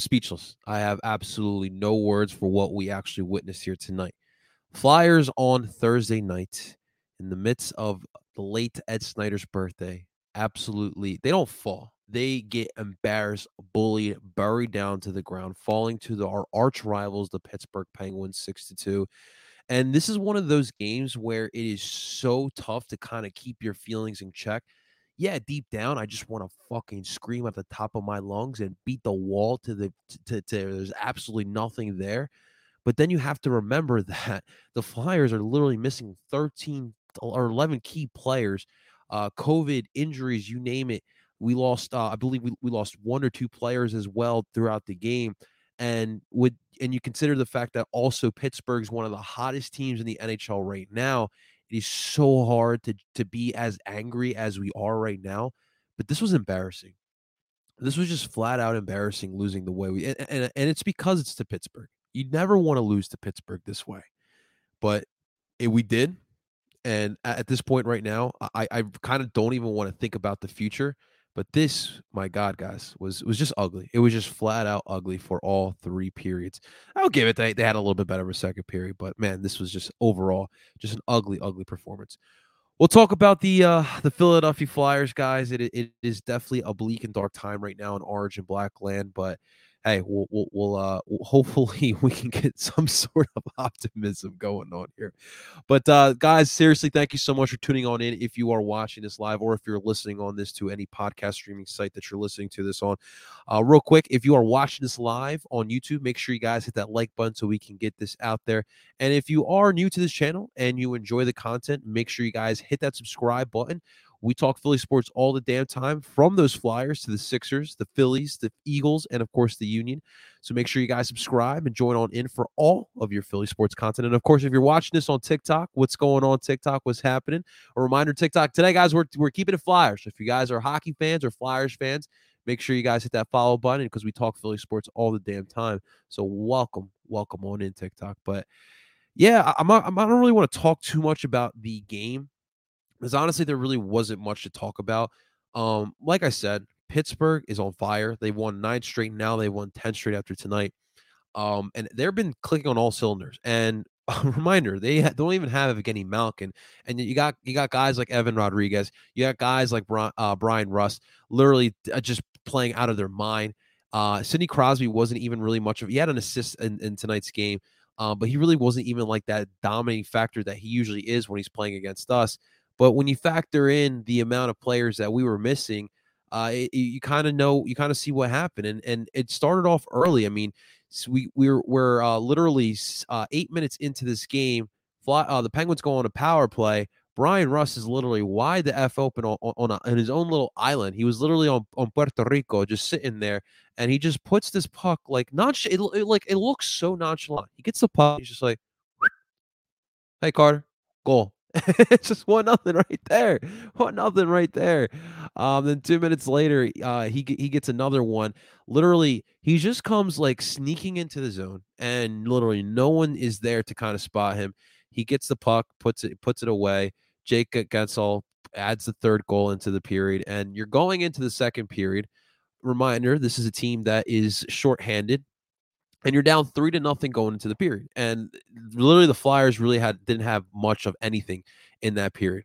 speechless. I have absolutely no words for what we actually witnessed here tonight. Flyers on Thursday night, in the midst of the late Ed Snider's birthday, absolutely they don't fall. They get embarrassed, bullied, buried down to the ground, falling to the, our arch rivals, the Pittsburgh Penguins, six to two. And this is one of those games where it is so tough to kind of keep your feelings in check. Yeah, deep down, I just want to fucking scream at the top of my lungs and beat the wall to the to, to there's absolutely nothing there. But then you have to remember that the Flyers are literally missing 13 or 11 key players, uh, COVID injuries, you name it. We lost, uh, I believe we, we lost one or two players as well throughout the game and would and you consider the fact that also Pittsburgh's one of the hottest teams in the NHL right now, it is so hard to to be as angry as we are right now. But this was embarrassing. This was just flat out embarrassing losing the way we and, and, and it's because it's to Pittsburgh. You never want to lose to Pittsburgh this way. But it, we did. And at this point right now, I, I kind of don't even want to think about the future but this, my God, guys, was was just ugly. It was just flat out ugly for all three periods. I'll give it they, they had a little bit better of a second period, but man, this was just overall just an ugly, ugly performance. We'll talk about the uh the Philadelphia Flyers, guys. It it is definitely a bleak and dark time right now in Orange and Black land, but hey, we'll, we'll, we'll uh, hopefully we can get some sort of optimism going on here. But uh, guys, seriously, thank you so much for tuning on in. If you are watching this live, or if you're listening on this to any podcast streaming site that you're listening to this on, uh, real quick, if you are watching this live on YouTube, make sure you guys hit that like button so we can get this out there. And if you are new to this channel and you enjoy the content, make sure you guys hit that subscribe button we talk Philly sports all the damn time from those Flyers to the Sixers, the Phillies, the Eagles, and of course the Union. So make sure you guys subscribe and join on in for all of your Philly sports content. And of course, if you're watching this on TikTok, what's going on TikTok? What's happening? A reminder TikTok today, guys, we're, we're keeping it Flyers. If you guys are hockey fans or Flyers fans, make sure you guys hit that follow button because we talk Philly sports all the damn time. So welcome, welcome on in TikTok. But yeah, I'm not, I don't really want to talk too much about the game because honestly, there really wasn't much to talk about. Um, like I said, Pittsburgh is on fire. They won nine straight. Now they won 10 straight after tonight. Um, and they've been clicking on all cylinders. And a reminder, they don't even have Evgeny Malkin. And you got you got guys like Evan Rodrigues. You got guys like Bryan, uh, Rust literally uh, just playing out of their mind. Uh, Sidney Crosby wasn't even really much of. He had an assist in, in tonight's game, uh, but he really wasn't even like that dominating factor that he usually is when he's playing against us. But when you factor in the amount of players that we were missing, uh, it, you kind of know, you kind of see what happened, and and it started off early. I mean, so we we're we're uh, literally uh, eight minutes into this game. Fly, uh, the Penguins go on a power play. Bryan Rust is literally wide the f open on on, a, on his own little island. He was literally on, on Puerto Rico, just sitting there, and he just puts this puck like not it, it, like it looks so nonchalant. He gets the puck, he's just like, "Hey Carter, goal." it's just one nothing right there. One nothing right there. Um, then two minutes later, uh, he he gets another one. Literally, he just comes like sneaking into the zone, and literally no one is there to kind of spot him. He gets the puck, puts it puts it away. Jake Guentzel adds the third goal into the period, and you're going into the second period. Reminder: This is a team that is shorthanded and you're down three to nothing going into the period. And literally, the Flyers really had didn't have much of anything in that period.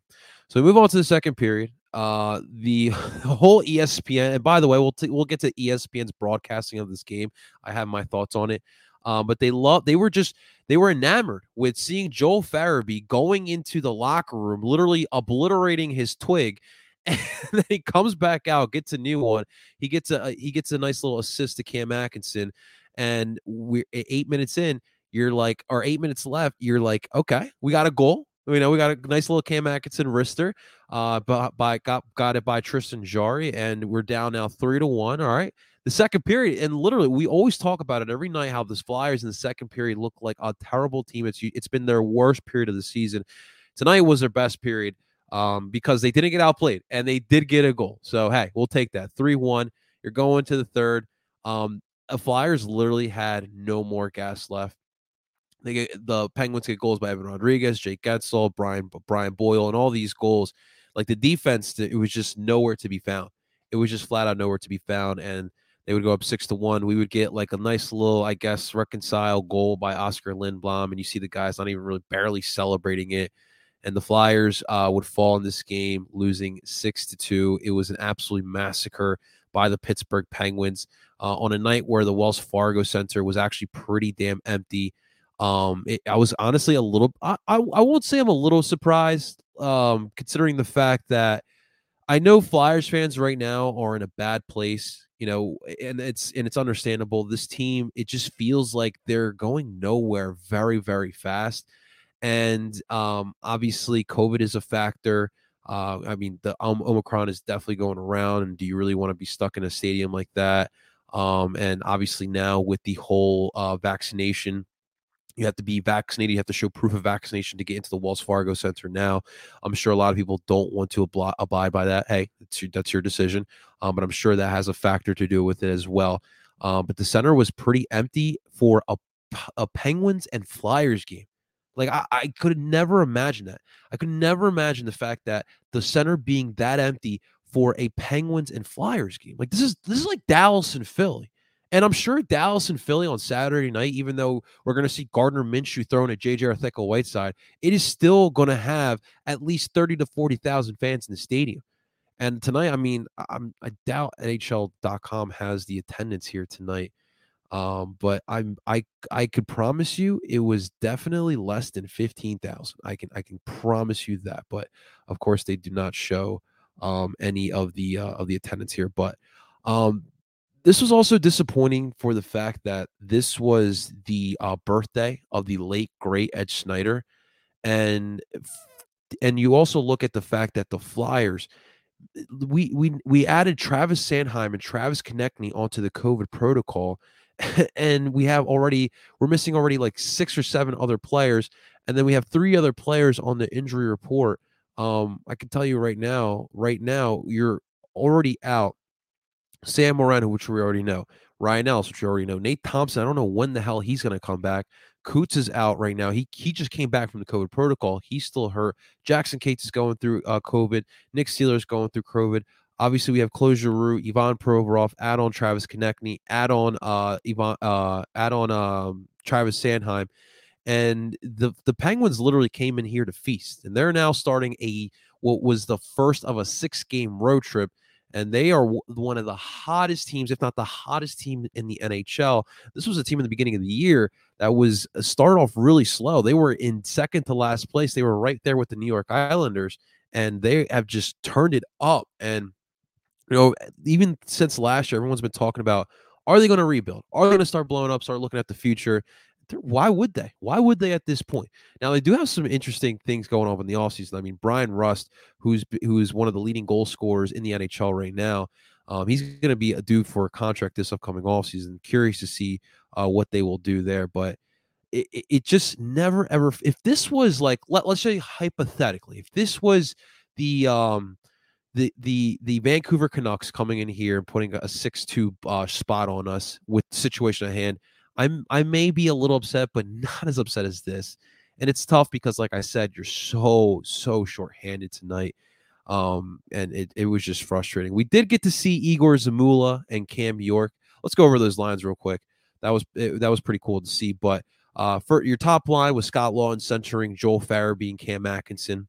So we move on to the second period. Uh, the, whole ESPN, and by the way, we'll t- we'll get to ESPN's broadcasting of this game. I have my thoughts on it. Um, but they love they were just they were enamored with seeing Joel Farabee going into the locker room, literally obliterating his twig. And then he comes back out, gets a new one. He gets a he gets a nice little assist to Cam Atkinson, and we're eight minutes in, you're like, or eight minutes left, you're like, okay, we got a goal. You know, we got a nice little Cam Atkinson wrister, uh, but by got got it by Tristan Jarry, and we're down now three to one. All right. The second period, and literally, we always talk about it every night how the Flyers in the second period look like a terrible team. It's it's been their worst period of the season. Tonight was their best period um, because they didn't get outplayed and they did get a goal. So hey, we'll take that three one. You're going to the third. Um, the Flyers literally had no more gas left. They get the Penguins get goals by Evan Rodrigues, Jake Guentzel, Brian Brian Boyle, and all these goals. Like the defense, it was just nowhere to be found. It was just flat out nowhere to be found, and they would go up six to one. We would get like a nice little, I guess, reconcile goal by Oscar Lindblom, and you see the guys not even really barely celebrating it. And the Flyers uh, would fall in this game, losing six to two. It was an absolute massacre by the Pittsburgh Penguins uh, on a night where the Wells Fargo Center was actually pretty damn empty. Um, it, I was honestly a little, I, I, I won't say I'm a little surprised, um, considering the fact that I know Flyers fans right now are in a bad place, you know, and it's and it's understandable. This team, it just feels like they're going nowhere very, very fast. And um, obviously, COVID is a factor. Uh, I mean, the um, Omicron is definitely going around, and do you really want to be stuck in a stadium like that? Um, and obviously, now with the whole uh, vaccination you have to be vaccinated. You have to show proof of vaccination to get into the Wells Fargo Center. Now, I'm sure a lot of people don't want to abide by that. Hey, that's your, that's your decision. Um, but I'm sure that has a factor to do with it as well. Um, but the center was pretty empty for a, a Penguins and Flyers game. Like I, I could never imagine that. I could never imagine the fact that the center being that empty for a Penguins and Flyers game. Like this is this is like Dallas and Philly. And I'm sure Dallas and Philly on Saturday night, even though we're going to see Gardner Minshew throwing at JJ Arthur Whiteside, it is still going to have at least 30 to 40,000 fans in the stadium. And tonight, I mean, I'm, I doubt NHL.com has the attendance here tonight. Um, but I'm I I could promise you it was definitely less than 15,000. I can I can promise you that. But of course they do not show um any of the uh, of the attendance here. But um this was also disappointing for the fact that this was the uh, birthday of the late great Ed Snider, and and you also look at the fact that the Flyers, we we we added Travis Sanheim and Travis Konecny onto the COVID protocol, and we have already we're missing already like six or seven other players, and then we have three other players on the injury report. Um, I can tell you right now, right now you're already out Sam Morin, which we already know. Ryan Ellis, which we already know. Nate Thompson, I don't know when the hell he's going to come back. Coots is out right now. He he just came back from the COVID protocol. He's still hurt. Jackson Cates is going through uh, COVID. Nick Seeler is going through COVID. Obviously, we have Claude Giroux, Ivan Provorov, add on Travis Konecny, add on uh Ivan uh add on um Travis Sanheim. And the the Penguins literally came in here to feast. And they're now starting a what was the first of a six game road trip and they are one of the hottest teams, if not the hottest team in the NHL. This was a team in the beginning of the year that was uh, started off really slow. They were in second to last place. They were right there with the New York Islanders, and they have just turned it up. And you know, even since last year, everyone's been talking about are they going to rebuild? Are they going to start blowing up? Start looking at the future? why would they? Why would they at this point? Now they do have some interesting things going on in the offseason. I mean, Bryan Rust, who's who's one of the leading goal scorers in the NHL right now, um, he's going to be a due for a contract this upcoming offseason. Curious to see uh, what they will do there, but it, it just never ever. If this was like, let, let's say hypothetically, if this was the um the the the Vancouver Canucks coming in here and putting a six two uh, spot on us with situation at hand I'm I may be a little upset, but not as upset as this. And it's tough because, like I said, you're so so short-handed tonight. Um, and it, it was just frustrating. We did get to see Igor Zamula and Cam York. Let's go over those lines real quick. That was it, that was pretty cool to see. But uh, for your top line was Scott Laughton centering Joel Farabee and Cam Atkinson.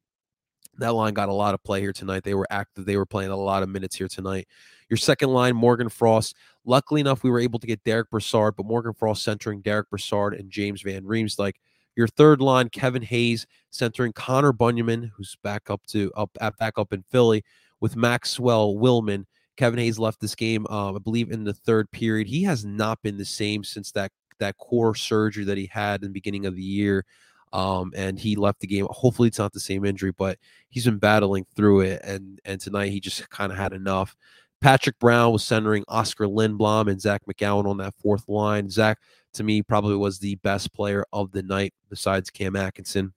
That line got a lot of play here tonight. They were active. They were playing a lot of minutes here tonight. Your second line, Morgan Frost. Luckily enough, we were able to get Derek Brassard, but Morgan Frost centering Derek Brassard and James Van Riemsdyk. Your third line, Kevin Hayes centering Connor Bunnaman, who's back up to up at back up in Philly with Maxwell Willman. Kevin Hayes left this game, uh, I believe, in the third period. He has not been the same since that that core surgery that he had in the beginning of the year. Um, and he left the game. Hopefully, it's not the same injury, but he's been battling through it. And and tonight he just kind of had enough. Patrick Brown was centering Oscar Lindblom and Zach MacEwen on that fourth line. Zach, to me, probably was the best player of the night besides Cam Atkinson.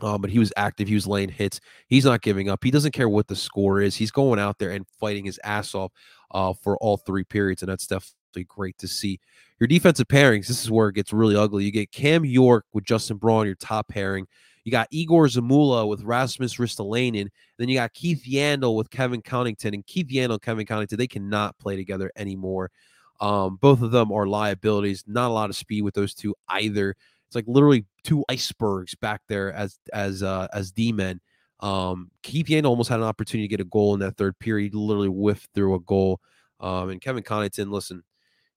Um, but he was active. He was laying hits. He's not giving up. He doesn't care what the score is. He's going out there and fighting his ass off uh, for all three periods, and that's definitely great to see. Your defensive pairings. This is where it gets really ugly. You get Cam York with Justin Braun, your top pairing. You got Igor Zamula with Rasmus Ristolainen. Then you got Keith Yandle with Kevin Connauton. And Keith Yandle and Kevin Connauton, they cannot play together anymore. Um, both of them are liabilities. Not a lot of speed with those two either. It's like literally two icebergs back there as as uh, as D men. Um, Keith Yandle almost had an opportunity to get a goal in that third period. He literally whiffed through a goal. Um, and Kevin Connauton, listen,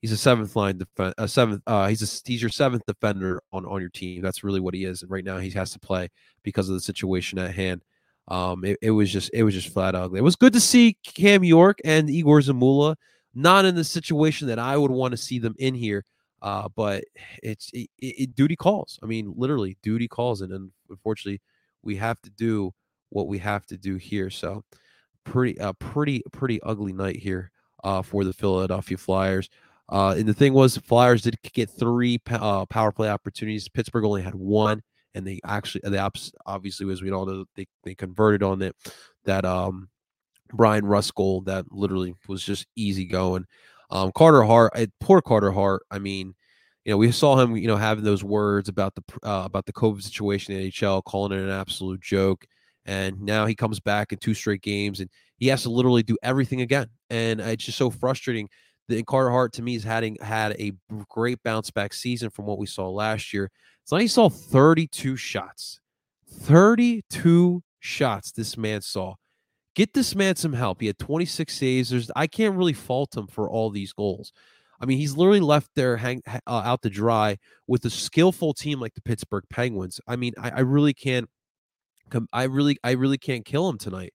he's a seventh line defense, a seventh. Uh, he's a he's your seventh defender on on your team. That's really what he is. And right now he has to play because of the situation at hand. Um, it, it was just it was just flat ugly. It was good to see Cam York and Igor Zamula not in the situation that I would want to see them in here. Uh, but it's it, it, duty calls. I mean, literally, duty calls, and, and unfortunately, we have to do what we have to do here. So, pretty, uh, pretty, pretty ugly night here uh, for the Philadelphia Flyers. Uh, and the thing was, Flyers did get three uh, power play opportunities. Pittsburgh only had one, and they actually, they obviously, as we all know, they they converted on it. That um, Bryan Rust goal that literally was just easy going. Um, Carter Hart, poor Carter Hart. I mean, you know, we saw him, you know, having those words about the uh, about the COVID situation in the NHL, calling it an absolute joke, and now he comes back in two straight games, and he has to literally do everything again, and it's just so frustrating. That Carter Hart to me is having had a great bounce back season from what we saw last year. So he saw 32 shots, 32 shots. This man saw. Get this man some help. He had 26 saves. There's I can't really fault him for all these goals. I mean, he's literally left there hang, uh, out to dry with a skillful team like the Pittsburgh Penguins. I mean, I, I really can't. I really, I really can't kill him tonight.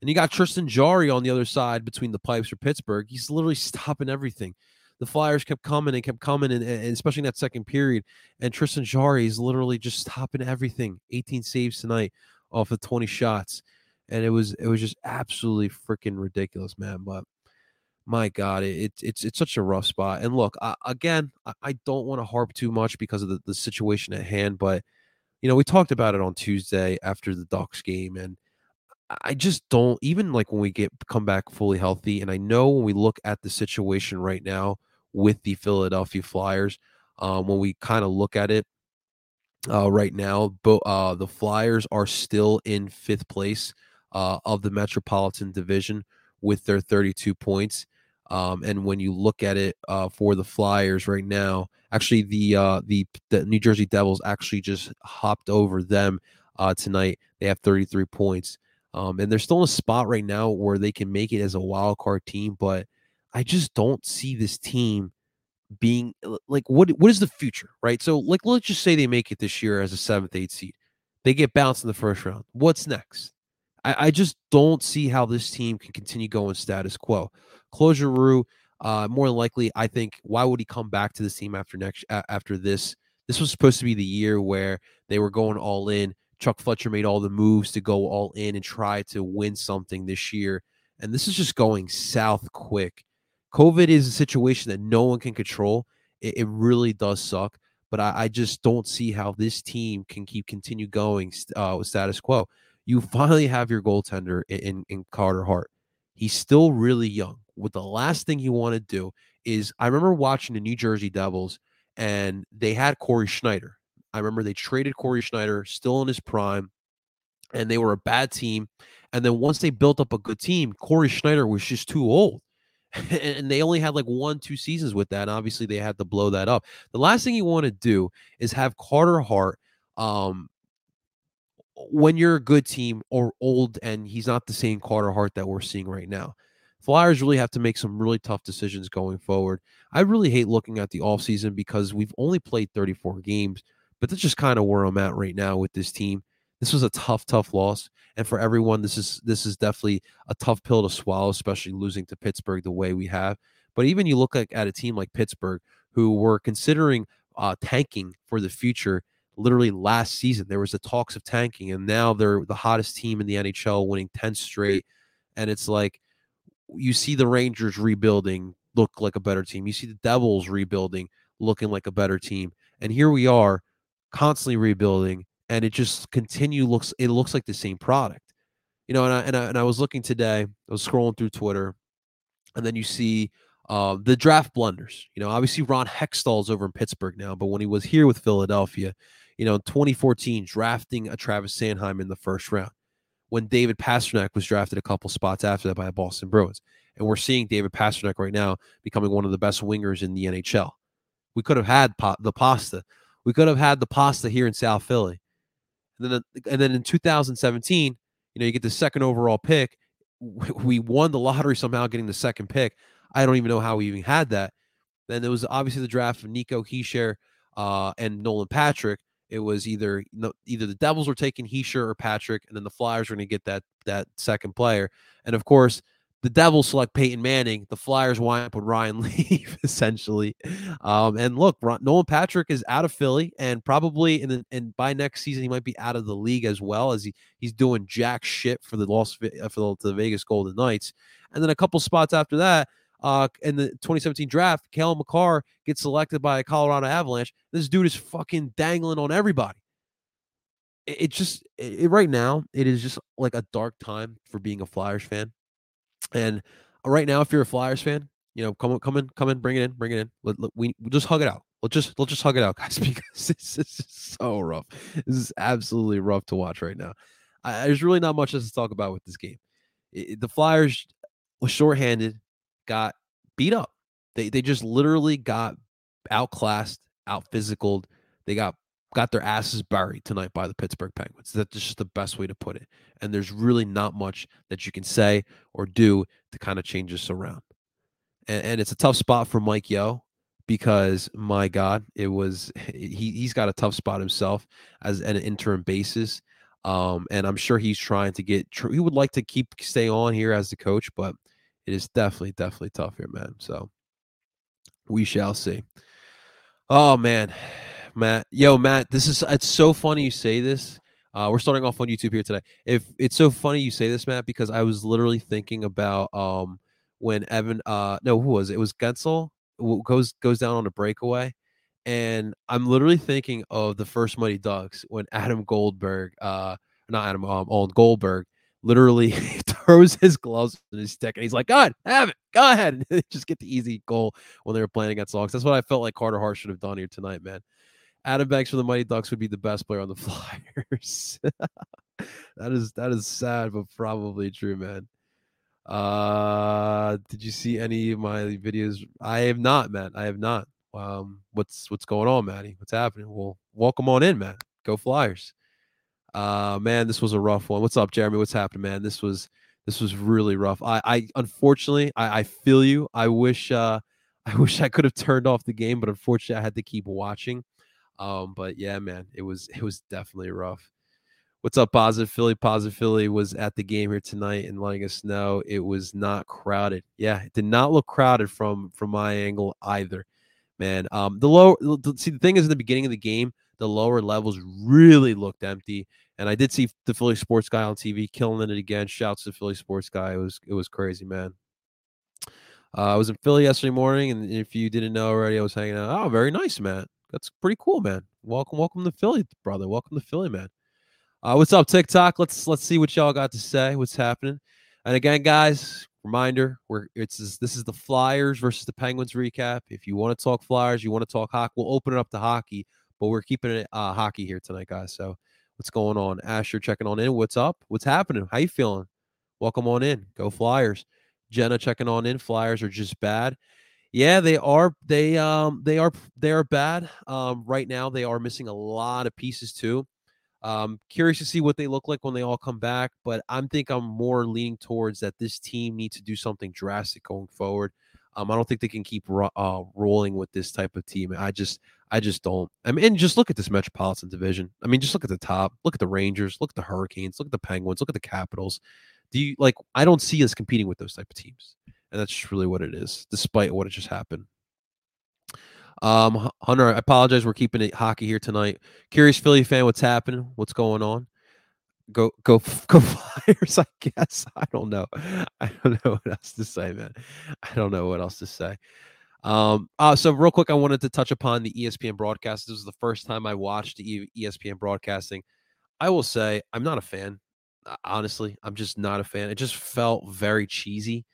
And you got Tristan Jarry on the other side between the pipes for Pittsburgh. He's literally stopping everything. The Flyers kept coming and kept coming, and, and especially in that second period. And Tristan Jarry is literally just stopping everything. 18 saves tonight off of 20 shots and it was it was just absolutely freaking ridiculous, man. But my God, it, it's it's such a rough spot. And look, I, again, I, I don't want to harp too much because of the, the situation at hand, but you know, we talked about it on Tuesday after the Ducks game, and I just don't even like when we get come back fully healthy. And I know when we look at the situation right now with the Philadelphia Flyers, um, when we kind of look at it uh, right now, but uh, the Flyers are still in fifth place uh, of the Metropolitan Division with their 32 points. Um, and when you look at it uh, for the Flyers right now, actually the uh, the the New Jersey Devils actually just hopped over them uh, tonight. They have 33 points, um, and they're still in a spot right now where they can make it as a wild card team. But I just don't see this team being like what what is the future, right? So like let's just say they make it this year as a seventh, eighth seed. They get bounced in the first round. What's next? I, I just don't see how this team can continue going status quo. Claude Giroux, uh, more than likely, I think. Why would he come back to this team after next after this? This was supposed to be the year where they were going all in. Chuck Fletcher made all the moves to go all in and try to win something this year, and this is just going south quick. COVID is a situation that no one can control. It, it really does suck, but I, I, just don't see how this team can keep continue going uh, with status quo you finally have your goaltender in, in Carter Hart. He's still really young. What the last thing you want to do is I remember watching the New Jersey Devils and they had Corey Schneider. I remember they traded Corey Schneider still in his prime and they were a bad team. And then once they built up a good team, Corey Schneider was just too old. and they only had like one, two seasons with that. And obviously they had to blow that up. The last thing you want to do is have Carter Hart um, when you're a good team or old and he's not the same Carter Hart that we're seeing right now. Flyers really have to make some really tough decisions going forward. I really hate looking at the offseason because we've only played 34 games, but that's just kind of where I'm at right now with this team. This was a tough, tough loss. And for everyone, this is this is definitely a tough pill to swallow, especially losing to Pittsburgh the way we have. But even you look at a team like Pittsburgh, who were considering uh, tanking for the future literally last season there was the talks of tanking and now they're the hottest team in the NHL winning 10 straight and it's like you see the Rangers rebuilding look like a better team you see the Devils rebuilding looking like a better team and here we are constantly rebuilding and it just continue looks it looks like the same product you know and I, and I, and I was looking today I was scrolling through Twitter and then you see uh, the draft blunders. You know, obviously Ron Hextall's over in Pittsburgh now, but when he was here with Philadelphia, you know, 2014 drafting a Travis Sanheim in the first round when David Pastrnak was drafted a couple spots after that by the Boston Bruins. And we're seeing David Pastrnak right now becoming one of the best wingers in the NHL. We could have had po- the pasta. We could have had the pasta here in South Philly. And then, and then in 2017, you know, you get the second overall pick. We won the lottery somehow, getting the second pick. I don't even know how we even had that. Then there was obviously the draft of Nico Hischier uh, and Nolan Patrick. It was either either the Devils were taking Hischier or Patrick, and then the Flyers were going to get that that second player. And of course, the Devils select Peyton Manning. The Flyers wind up with Ryan Leaf, essentially. Um, and look, Nolan Patrick is out of Philly, and probably in the, and by next season he might be out of the league as well as he he's doing jack shit for the Los uh, for the, the Vegas Golden Knights. And then a couple spots after that, uh, in the 2017 draft, Cale Makar gets selected by a Colorado Avalanche. This dude is fucking dangling on everybody. It, it just it, right now it is just like a dark time for being a Flyers fan and uh, right now, if you're a Flyers fan, you know, come come in, come in, bring it in, bring it in. Let, let, we we'll just hug it out. Let's just let's just hug it out, guys, because this is so rough. This is absolutely rough to watch right now. I, there's really not much else to talk about with this game. It, the Flyers was shorthanded, got beat up. They they just literally got outclassed, out physicaled. They got got their asses buried tonight by the Pittsburgh Penguins. That's just the best way to put it. And there's really not much that you can say or do to kind of change this around. And, and it's a tough spot for Mike Yeo because my God, it was he he's got a tough spot himself as an interim basis. Um, and I'm sure he's trying to get he would like to keep stay on here as the coach, but it is definitely, definitely tough here, man. So we shall see. Oh man. Matt. Yo, Matt, this is it's so funny you say this. Uh, we're starting off on YouTube here today. If it's so funny you say this, Matt, because I was literally thinking about um when Evan uh no who was it? It was Guentzel goes goes down on a breakaway, and I'm literally thinking of the first Mighty Ducks when Adam Goldberg uh not Adam um Goldberg literally throws his gloves in his stick and he's like, God, have it, go ahead, and just get the easy goal when they were playing against Logs. That's what I felt like Carter Hart should have done here tonight, man. Adam Banks for the Mighty Ducks would be the best player on the Flyers. that is that is sad, but probably true, man. Uh, did you see any of my videos? I have not, man. I have not. Um, what's what's going on, Matty? What's happening? Well, welcome on in, man. Go Flyers. Uh, man, this was a rough one. What's up, Jeremy? What's happening, man? This was this was really rough. I, I unfortunately, I, I feel you. I wish, uh, I wish I could have turned off the game, but unfortunately, I had to keep watching. Um, but yeah, man, it was it was definitely rough. What's up, Positive Philly? Positive Philly was at the game here tonight and letting us know it was not crowded. Yeah, it did not look crowded from from my angle either, man. Um, the low see the thing is in the beginning of the game, the lower levels really looked empty. And I did see the Philly sports guy on TV killing it again. Shouts to Philly sports guy. It was it was crazy, man. Uh, I was in Philly yesterday morning, and if you didn't know already, I was hanging out. Oh, very nice, man that's pretty cool, man. Welcome, welcome to Philly, brother. Welcome to Philly, man. Uh, what's up, TikTok? Let's let's see what y'all got to say. What's happening? And again, guys, reminder: we're it's this is the Flyers versus the Penguins recap. If you want to talk Flyers, you want to talk hockey, we'll open it up to hockey, but we're keeping it uh, hockey here tonight, guys. So what's going on? Asher checking on in. What's up? What's happening? How you feeling? Welcome on in. Go Flyers. Jenna checking on in. Flyers are just bad. Yeah, they are. They um they are they are bad. Um, right now they are missing a lot of pieces too. Um, curious to see what they look like when they all come back, but I'm think I'm more leaning towards that this team needs to do something drastic going forward. Um, I don't think they can keep ro- uh, rolling with this type of team. I just, I just don't. I mean, just look at this Metropolitan Division. I mean, just look at the top. Look at the Rangers. Look at the Hurricanes. Look at the Penguins. Look at the Capitals. Do you like? I don't see us competing with those type of teams and that's just really what it is, despite what just happened. Um, Hunter, I apologize. We're keeping it hockey here tonight. Curious Philly fan, what's happening? What's going on? Go, go, go Flyers! I guess I don't know. I don't know what else to say, man. I don't know what else to say. Um, uh, so real quick, I wanted to touch upon the ESPN broadcast. This was the first time I watched ESPN broadcasting. I will say I'm not a fan. Honestly, I'm just not a fan. It just felt very cheesy.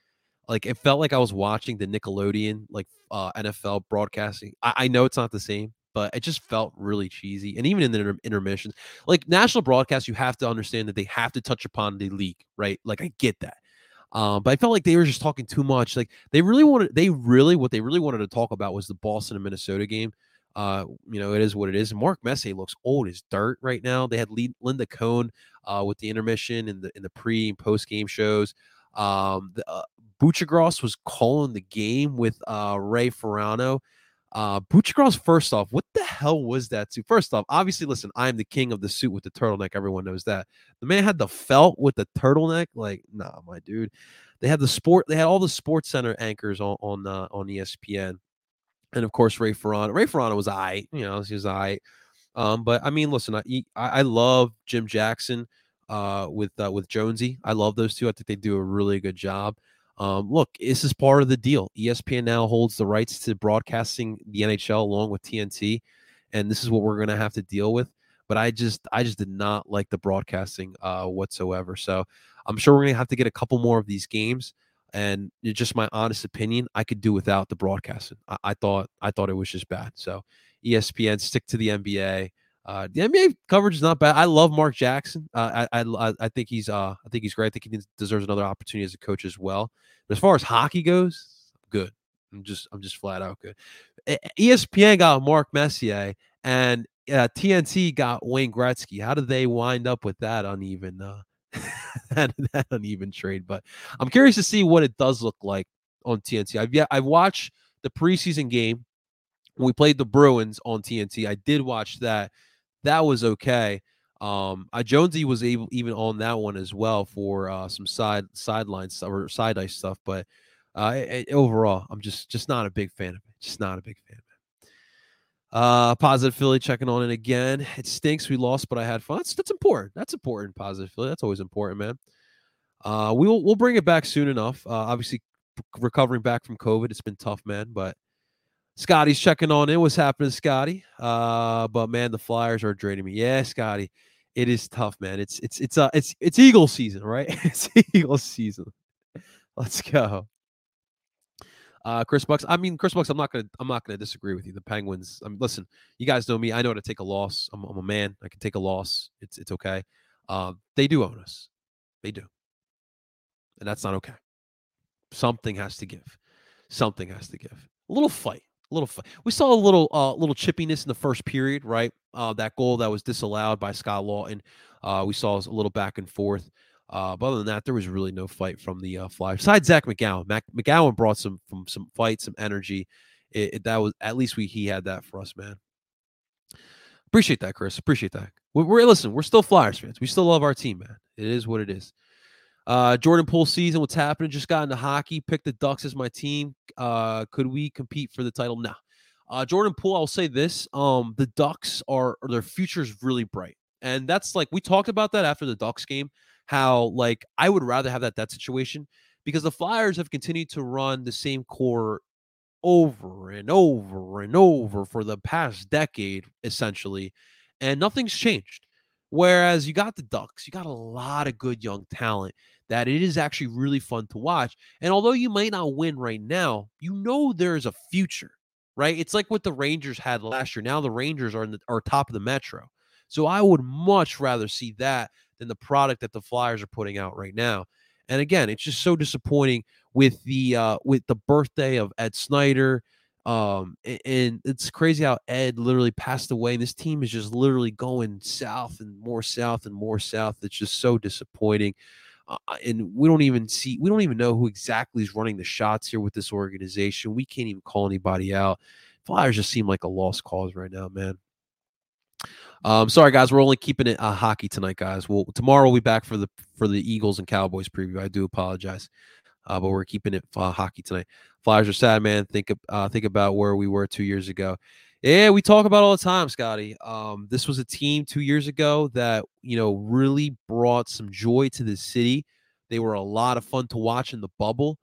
Like it felt like I was watching the Nickelodeon like uh, NFL broadcasting. I, I know it's not the same. but it just felt really cheesy. And even in the inter- intermissions, like national broadcast, you have to understand that they have to touch upon the league, right? Like I get that. Um, but I felt like they were just talking too much. Like they really wanted, they really, what they really wanted to talk about was the Boston and Minnesota game. Uh, you know, it is what it is. Mark Messier looks old as dirt right now. They had Linda Cohn uh, with the intermission and the in the pre and post game shows. Um, the, uh, was calling the game with uh, Ray Ferraro. Uh, Buccigross, first off, what the hell was that? To first off, obviously, listen, I'm the king of the suit with the turtleneck. Everyone knows that. The man had the felt with the turtleneck. Like, nah, my dude. They had the sport. They had all the Sports Center anchors on on uh, on ESPN and of course Ray Ferraro. Ray Ferraro was I, you know, he was I. Um, but I mean, listen, I I love Jim Jackson uh, with uh, with Jonesy. I love those two. I think they do a really good job. Um, look, this is part of the deal. ESPN now holds the rights to broadcasting the NHL along with TNT, and this is what we're going to have to deal with. But I just I just did not like the broadcasting uh, whatsoever. So I'm sure we're going to have to get a couple more of these games and just my honest opinion, I could do without the broadcasting. I, I, thought I thought it was just bad. So ESPN stick to the NBA. Uh, the NBA coverage is not bad. I love Mark Jackson. Uh, I, I I think he's uh I think he's great. I think he deserves another opportunity as a coach as well. But as far as hockey goes, good. I'm just I'm just flat out good. ESPN got Mark Messier and uh, TNT got Wayne Gretzky. How did they wind up with that uneven? Uh, that, that uneven trade. But I'm curious to see what it does look like on TNT. I've yeah, I've watched the preseason game we played the Bruins on TNT. I did watch that. That was okay. Um, I Jonesy was able even on that one as well for uh, some side sidelines or side ice stuff. But uh, it, overall, I'm just just not a big fan of it. Just not a big fan. Of it. Uh, positive Philly checking on it again. It stinks we lost, but I had fun. That's, that's important. That's important. Positive Philly. That's always important, man. Uh, we'll we'll bring it back soon enough. Uh, obviously, recovering back from COVID, it's been tough, man. But Scotty's checking on in. What's happening, Scotty? Uh, but man, the Flyers are draining me. Yeah, Scotty, it is tough, man. It's it's it's uh it's it's Eagle season, right? it's Eagle season. Let's go. Uh, Chris Bucks. I mean, Chris Bucks. I'm not gonna. I'm not gonna disagree with you. The Penguins. I mean, listen, you guys know me. I know how to take a loss. I'm, I'm a man. I can take a loss. It's it's okay. Uh, they do own us. They do, and that's not okay. Something has to give. Something has to give. A little fight. Little. We saw a little uh, little chippiness in the first period, right? Uh, that goal that was disallowed by Scott Laughton. Uh, we saw a little back and forth. Uh, but other than that, there was really no fight from the uh, Flyers. Besides Zach MacEwen, Mac- MacEwen brought some from some fight, some energy. It, it, that was at least we he had that for us, man. Appreciate that, Chris. Appreciate that. We're, we're listen. We're still Flyers fans. We still love our team, man. It is what it is. Uh, Jordan Poole season. What's happening? Just got into hockey. Picked the Ducks as my team. Uh, could we compete for the title? No. Uh, Jordan Poole. I'll say this. Um, the Ducks are their future is really bright, and that's like we talked about that after the Ducks game how like I would rather have that that situation because the Flyers have continued to run the same core over and over and over for the past decade essentially and nothing's changed whereas you got the ducks you got a lot of good young talent that it is actually really fun to watch and although you might not win right now you know there's a future right it's like what the rangers had last year now the rangers are in the are top of the metro so i would much rather see that than the product that the Flyers are putting out right now. And again, it's just so disappointing with the uh with the birthday of Ed Snider. Um, and it's crazy how Ed literally passed away. And this team is just literally going south and more south and more south. It's just so disappointing. Uh, and we don't even see, we don't even know who exactly is running the shots here with this organization. We can't even call anybody out. Flyers just seem like a lost cause right now, man. Um, sorry guys, we're only keeping it uh, hockey tonight, guys. Well, tomorrow we'll be back for the for the Eagles and Cowboys preview. I do apologize, uh, but we're keeping it uh, hockey tonight. Flyers are sad, man. Think uh, think about where we were two years ago. Yeah, we talk about all the time, Scotty. Um, this was a team two years ago that you know really brought some joy to the city. They were a lot of fun to watch in the bubble,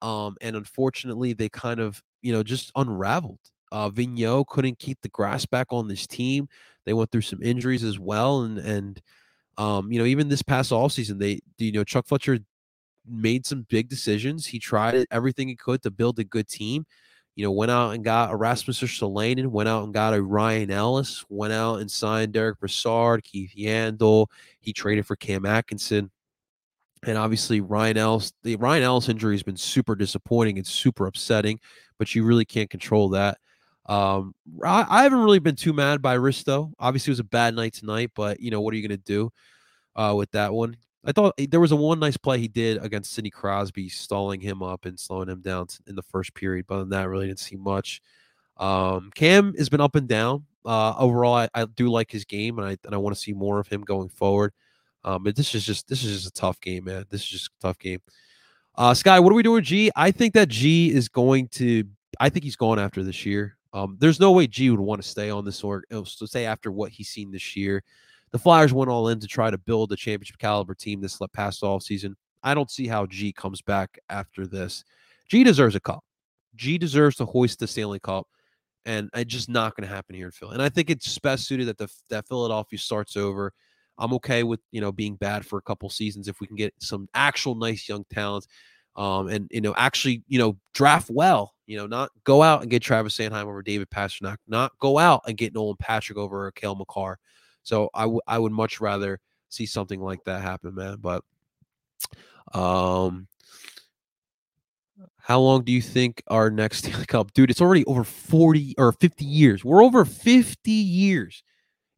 um, and unfortunately, they kind of you know just unraveled. Uh, Vigneault couldn't keep the grass back on this team. They went through some injuries as well, and and um, you know even this past all season, they you know Chuck Fletcher made some big decisions. He tried everything he could to build a good team. You know, went out and got Erasmus Ristolainen, went out and got a Ryan Ellis, went out and signed Derek Brassard, Keith Yandle. He traded for Cam Atkinson. And obviously, Ryan Ellis, the Ryan Ellis injury has been super disappointing and super upsetting, but you really can't control that. Um, I, I haven't really been too mad by Risto. Obviously, it was a bad night tonight, but you know, what are you going to do uh, with that one? I thought eh, there was a one nice play he did against Sidney Crosby, stalling him up and slowing him down in the first period. But than that, really didn't see much. Um, Cam has been up and down. Uh, overall, I, I, do like his game, and I and I want to see more of him going forward. Um, but this is just this is just a tough game, man. This is just a tough game. Uh, Sky, what are we doing, G? I think that G is going to. I think he's going after this year. Um, there's no way G would want to stay on this org. So uh, stay after what he's seen this year the Flyers went all in to try to build a championship caliber team this past off season. I don't see how G comes back after this. G deserves a cup. G deserves to hoist the Stanley Cup, and it's just not going to happen here in Philly. And I think it's best suited that the that Philadelphia starts over. I'm okay with you know being bad for a couple seasons if we can get some actual nice young talent, um, and you know actually you know draft well. You know, not go out and get Travis Sanheim over David Pastrnak, not go out and get Nolan Patrick over Cale Makar. So I, w- I would much rather see something like that happen, man. But um, how long do you think our next Stanley Cup, dude? It's already over 40 or 50 years. We're over 50 years.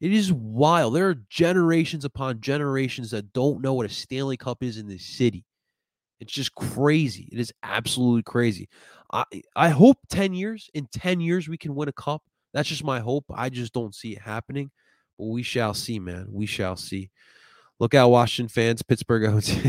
It is wild. There are generations upon generations that don't know what a Stanley Cup is in this city. It's just crazy. It is absolutely crazy. I I hope 10 years, in 10 years, we can win a cup. That's just my hope. I just don't see it happening. We shall see, man. We shall see. Look out, Washington fans. Pittsburgh owns.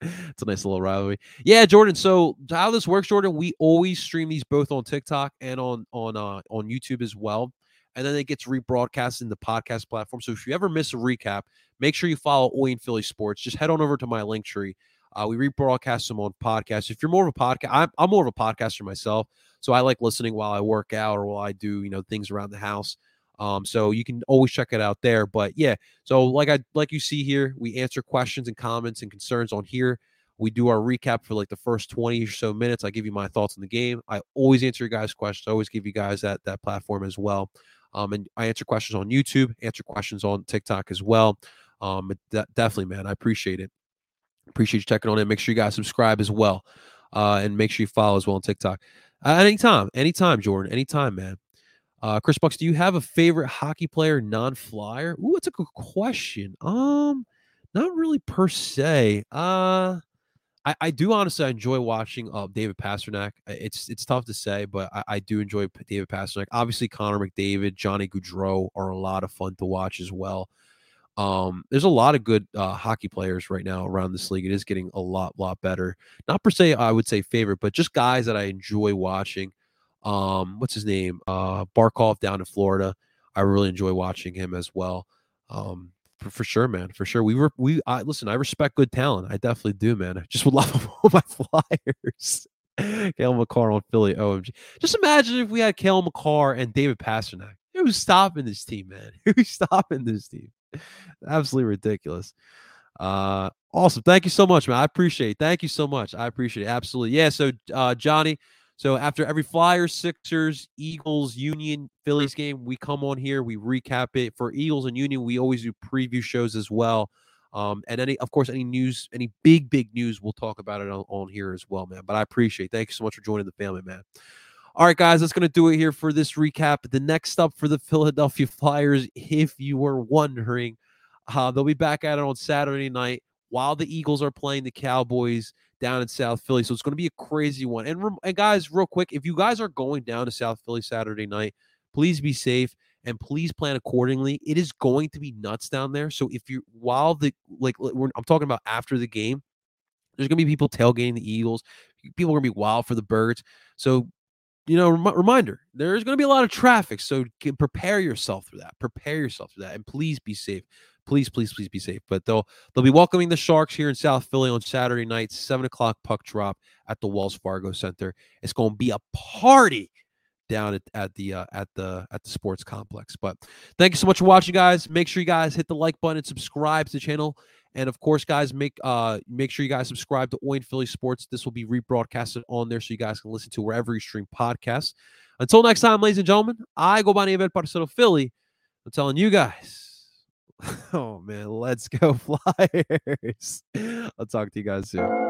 it's a nice little rivalry. Yeah, Jordan. So how this works, Jordan? We always stream these both on TikTok and on on uh, on YouTube as well, and then it gets rebroadcast in the podcast platform. So if you ever miss a recap, make sure you follow Oi and Philly Sports. Just head on over to my link tree. Uh, we rebroadcast them on podcasts. If you're more of a podcast, I'm, I'm more of a podcaster myself, so I like listening while I work out or while I do you know things around the house. Um, so you can always check it out there. But yeah, so like I like you see here, we answer questions and comments and concerns on here. We do our recap for like the first 20 or so minutes. I give you my thoughts on the game. I always answer your guys' questions. I always give you guys that that platform as well. Um, and I answer questions on YouTube, answer questions on TikTok as well. Um, definitely, man, I appreciate it. Appreciate you checking on it. Make sure you guys subscribe as well, uh, and make sure you follow as well on TikTok. Uh, anytime, anytime, Jordan, anytime, man. Uh, Chris Bucks, do you have a favorite hockey player, non-flyer? Ooh, that's a good question. Um, not really per se. Uh, I, I do honestly I enjoy watching uh, David Pastrnak. It's it's tough to say, but I, I do enjoy David Pastrnak. Obviously, Connor McDavid, Johnny Gaudreau are a lot of fun to watch as well. Um, there's a lot of good uh, hockey players right now around this league. It is getting a lot, lot better. Not per se, I would say favorite, but just guys that I enjoy watching. Um, what's his name? Uh, Barkov down in Florida. I really enjoy watching him as well. Um, for, for sure, man. For sure. We were we I listen, I respect good talent. I definitely do, man. I just would love all my flyers. Cale Makar on Philly. OMG. Just imagine if we had Cale Makar and David Pastrnak. Who's stopping this team, man? Who's stopping this team? Absolutely ridiculous. Uh awesome. Thank you so much, man. I appreciate it. Thank you so much. I appreciate it. Absolutely. Yeah. So uh Johnny, so after every Flyers, Sixers, Eagles, Union, Phillies game, we come on here, we recap it. For Eagles and Union, we always do preview shows as well. Um, and any, of course, any news, any big, big news, we'll talk about it on, on here as well, man. But I appreciate. Thank you so much for joining the family, man. All right, guys, that's going to do it here for this recap. The next up for the Philadelphia Flyers, if you were wondering, uh, they'll be back at it on Saturday night while the Eagles are playing the Cowboys down in South Philly. So it's going to be a crazy one. And, and guys, real quick, if you guys are going down to South Philly Saturday night, please be safe and please plan accordingly. It is going to be nuts down there. So if you while the like I'm talking about after the game, there's going to be people tailgating the Eagles. People are going to be wild for the birds. So you know, rem- reminder, there's going to be a lot of traffic. So prepare yourself for that. Prepare yourself for that. And please be safe please, please, please be safe. But they'll they'll be welcoming the Sharks here in South Philly on Saturday night, seven o'clock puck drop at the Wells Fargo Center. It's going to be a party down at, at the uh, at the at the sports complex. But thank you so much for watching, guys. Make sure you guys hit the like button and subscribe to the channel. And of course, guys, make uh make sure you guys subscribe to Oin Philly Sports. This will be rebroadcasted on there so you guys can listen to wherever you stream podcasts. Until next time, ladies and gentlemen, I go by the name of Ed Philly. I'm telling you guys. oh man, let's go Flyers. I'll talk to you guys soon.